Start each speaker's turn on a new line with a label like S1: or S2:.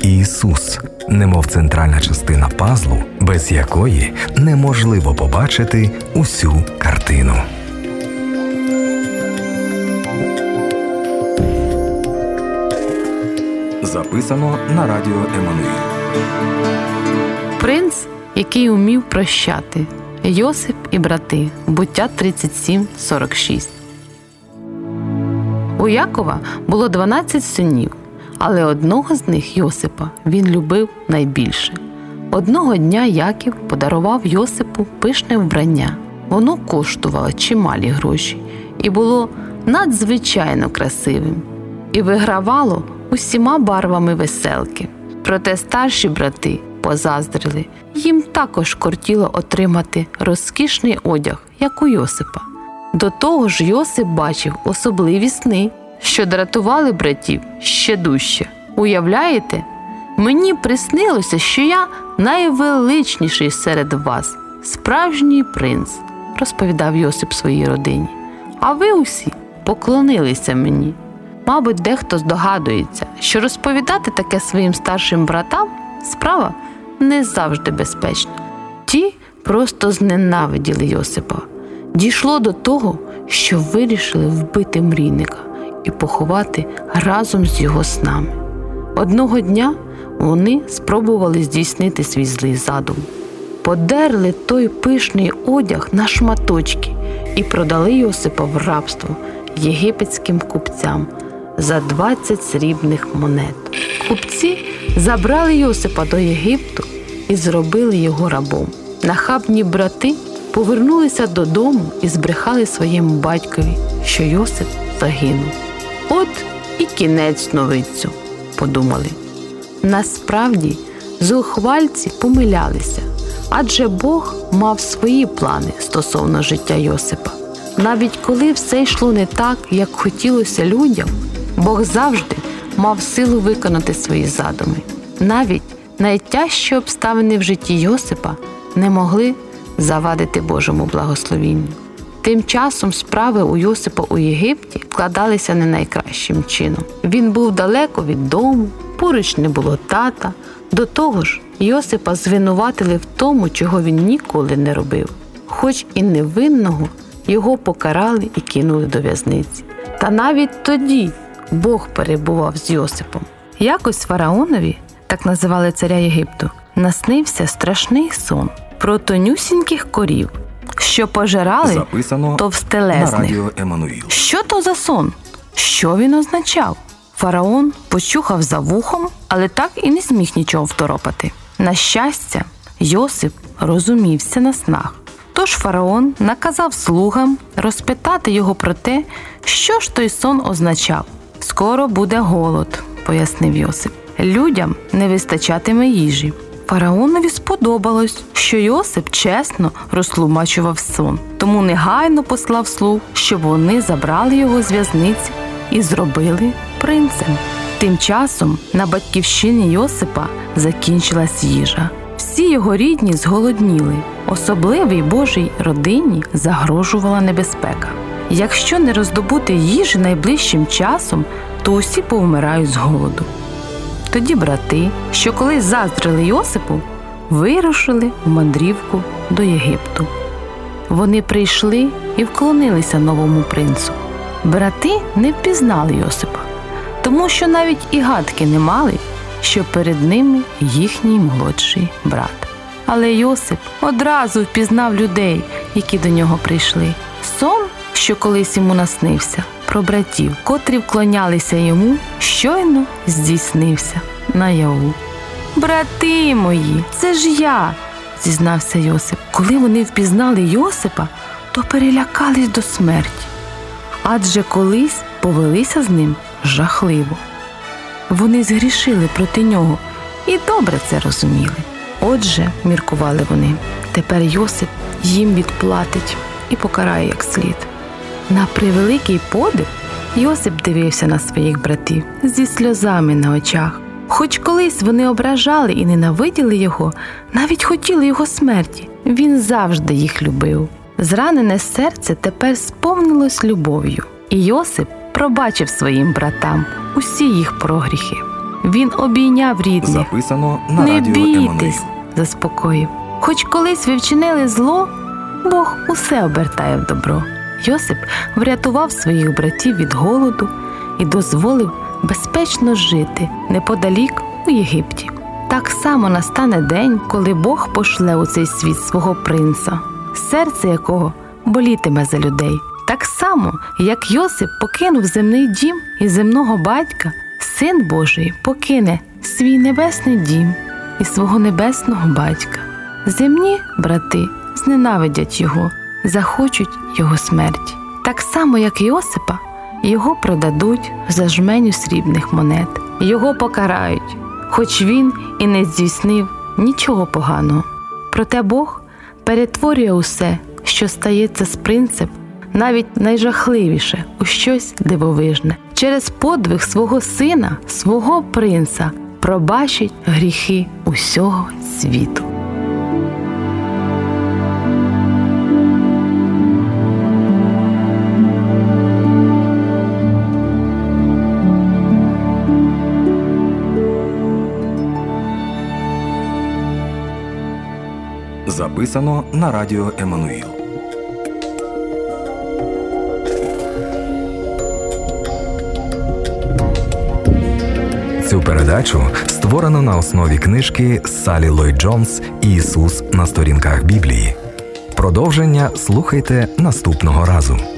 S1: Ісус, немов центральна частина пазлу, без якої неможливо побачити усю картину. Записано на радіо Еммануїл.
S2: Принц, який умів прощати. Йосип і брати. Буття 37.46. У Якова було 12 синів, але одного з них Йосипа він любив найбільше. Одного дня Яків подарував Йосипу пишне вбрання. Воно коштувало чималі гроші і було надзвичайно красивим, і вигравало усіма барвами веселки. Проте старші брати позаздрили, їм також кортіло отримати розкішний одяг, як у Йосипа. До того ж, Йосип бачив особливі сни, що дратували братів ще дужче. Уявляєте, мені приснилося, що я найвеличніший серед вас, справжній принц, розповідав Йосип своїй родині. А ви усі поклонилися мені. Мабуть, дехто здогадується, що розповідати таке своїм старшим братам справа не завжди безпечна. Ті просто зненавиділи Йосипа. Дійшло до того, що вирішили вбити мрійника і поховати разом з його снами. Одного дня вони спробували здійснити свій злий задум, подерли той пишний одяг на шматочки і продали Йосипа в рабство єгипетським купцям за 20 срібних монет. Купці забрали Йосипа до Єгипту і зробили його рабом. Нахабні брати повернулися додому і збрехали своєму батькові, що Йосип загинув. От і кінець новицю, подумали. Насправді, зухвальці помилялися, адже Бог мав свої плани стосовно життя Йосипа. Навіть коли все йшло не так, як хотілося людям, Бог завжди мав силу виконати свої задуми. Навіть найтяжчі обставини в житті Йосипа не могли завадити Божому благословінню. Тим часом справи у Йосипа у Єгипті вкладалися не найкращим чином. Він був далеко від дому, поруч не було тата. До того ж, Йосипа звинуватили в тому, чого він ніколи не робив. Хоч і невинного його покарали і кинули до в'язниці. Та навіть тоді Бог перебував з Йосипом. Якось фараонові, так називали царя Єгипту, наснився страшний сон про тонюсіньких корів, що пожирали
S1: Записано на радіо Еммануїл.
S2: Що то за сон? Що він означав? Фараон почухав за вухом, але так і не зміг нічого второпати. На щастя, Йосип розумівся на снах. Тож фараон наказав слугам розпитати його про те, що ж той сон означав. Скоро буде голод, пояснив Йосип. Людям не вистачатиме їжі. Фараонові сподобалось, що Йосип чесно розтлумачував сон, тому негайно послав слуг, щоб вони забрали його з в'язниці і зробили принцем. Тим часом на батьківщині Йосипа закінчилась їжа. Всі його рідні зголодніли. Особливій Божій родині загрожувала небезпека. Якщо не роздобути їжі найближчим часом, то усі повмирають з голоду. Тоді брати, що колись заздрили Йосипу, вирушили в мандрівку до Єгипту. Вони прийшли і вклонилися новому принцу. Брати не впізнали Йосипа, тому що навіть і гадки не мали, що перед ними їхній молодший брат. Але Йосип одразу впізнав людей, які до нього прийшли. Сон, що колись йому наснився, про братів, котрі вклонялися йому, щойно здійснився наяву. Брати мої, це ж я, зізнався Йосип. Коли вони впізнали Йосипа, то перелякались до смерті. Адже колись повелися з ним жахливо. Вони згрішили проти нього і добре це розуміли. Отже, міркували вони, тепер Йосип їм відплатить і покарає як слід. На превеликий подив Йосип дивився на своїх братів зі сльозами на очах. Хоч колись вони ображали і ненавиділи його, навіть хотіли його смерті. Він завжди їх любив. Зранене серце тепер сповнилось любов'ю, і Йосип пробачив своїм братам усі їх прогріхи. Він обійняв рідних.
S1: Записано на
S2: Не
S1: радіо
S2: бійтесь, заспокоїв. Хоч колись ви вчинили зло, Бог усе обертає в добро. Йосип врятував своїх братів від голоду і дозволив безпечно жити неподалік у Єгипті. Так само настане день, коли Бог пошле у цей світ свого принца, серце якого болітиме за людей. Так само, як Йосип покинув земний дім і земного батька, син Божий покине свій небесний дім і свого небесного батька. Земні брати зненавидять його, захочуть його смерті. Так само, як Йосипа, його продадуть за жменю срібних монет, його покарають, хоч він і не здійснив нічого поганого. Проте Бог перетворює усе, що стається з принцип, навіть найжахливіше у щось дивовижне. Через подвиг свого сина, свого принца, пробачить гріхи усього світу.
S1: Записано на радіо Еммануїл. Цю передачу створено на основі книжки Салі Лой Джонс Ісус на сторінках Біблії. Продовження слухайте наступного разу.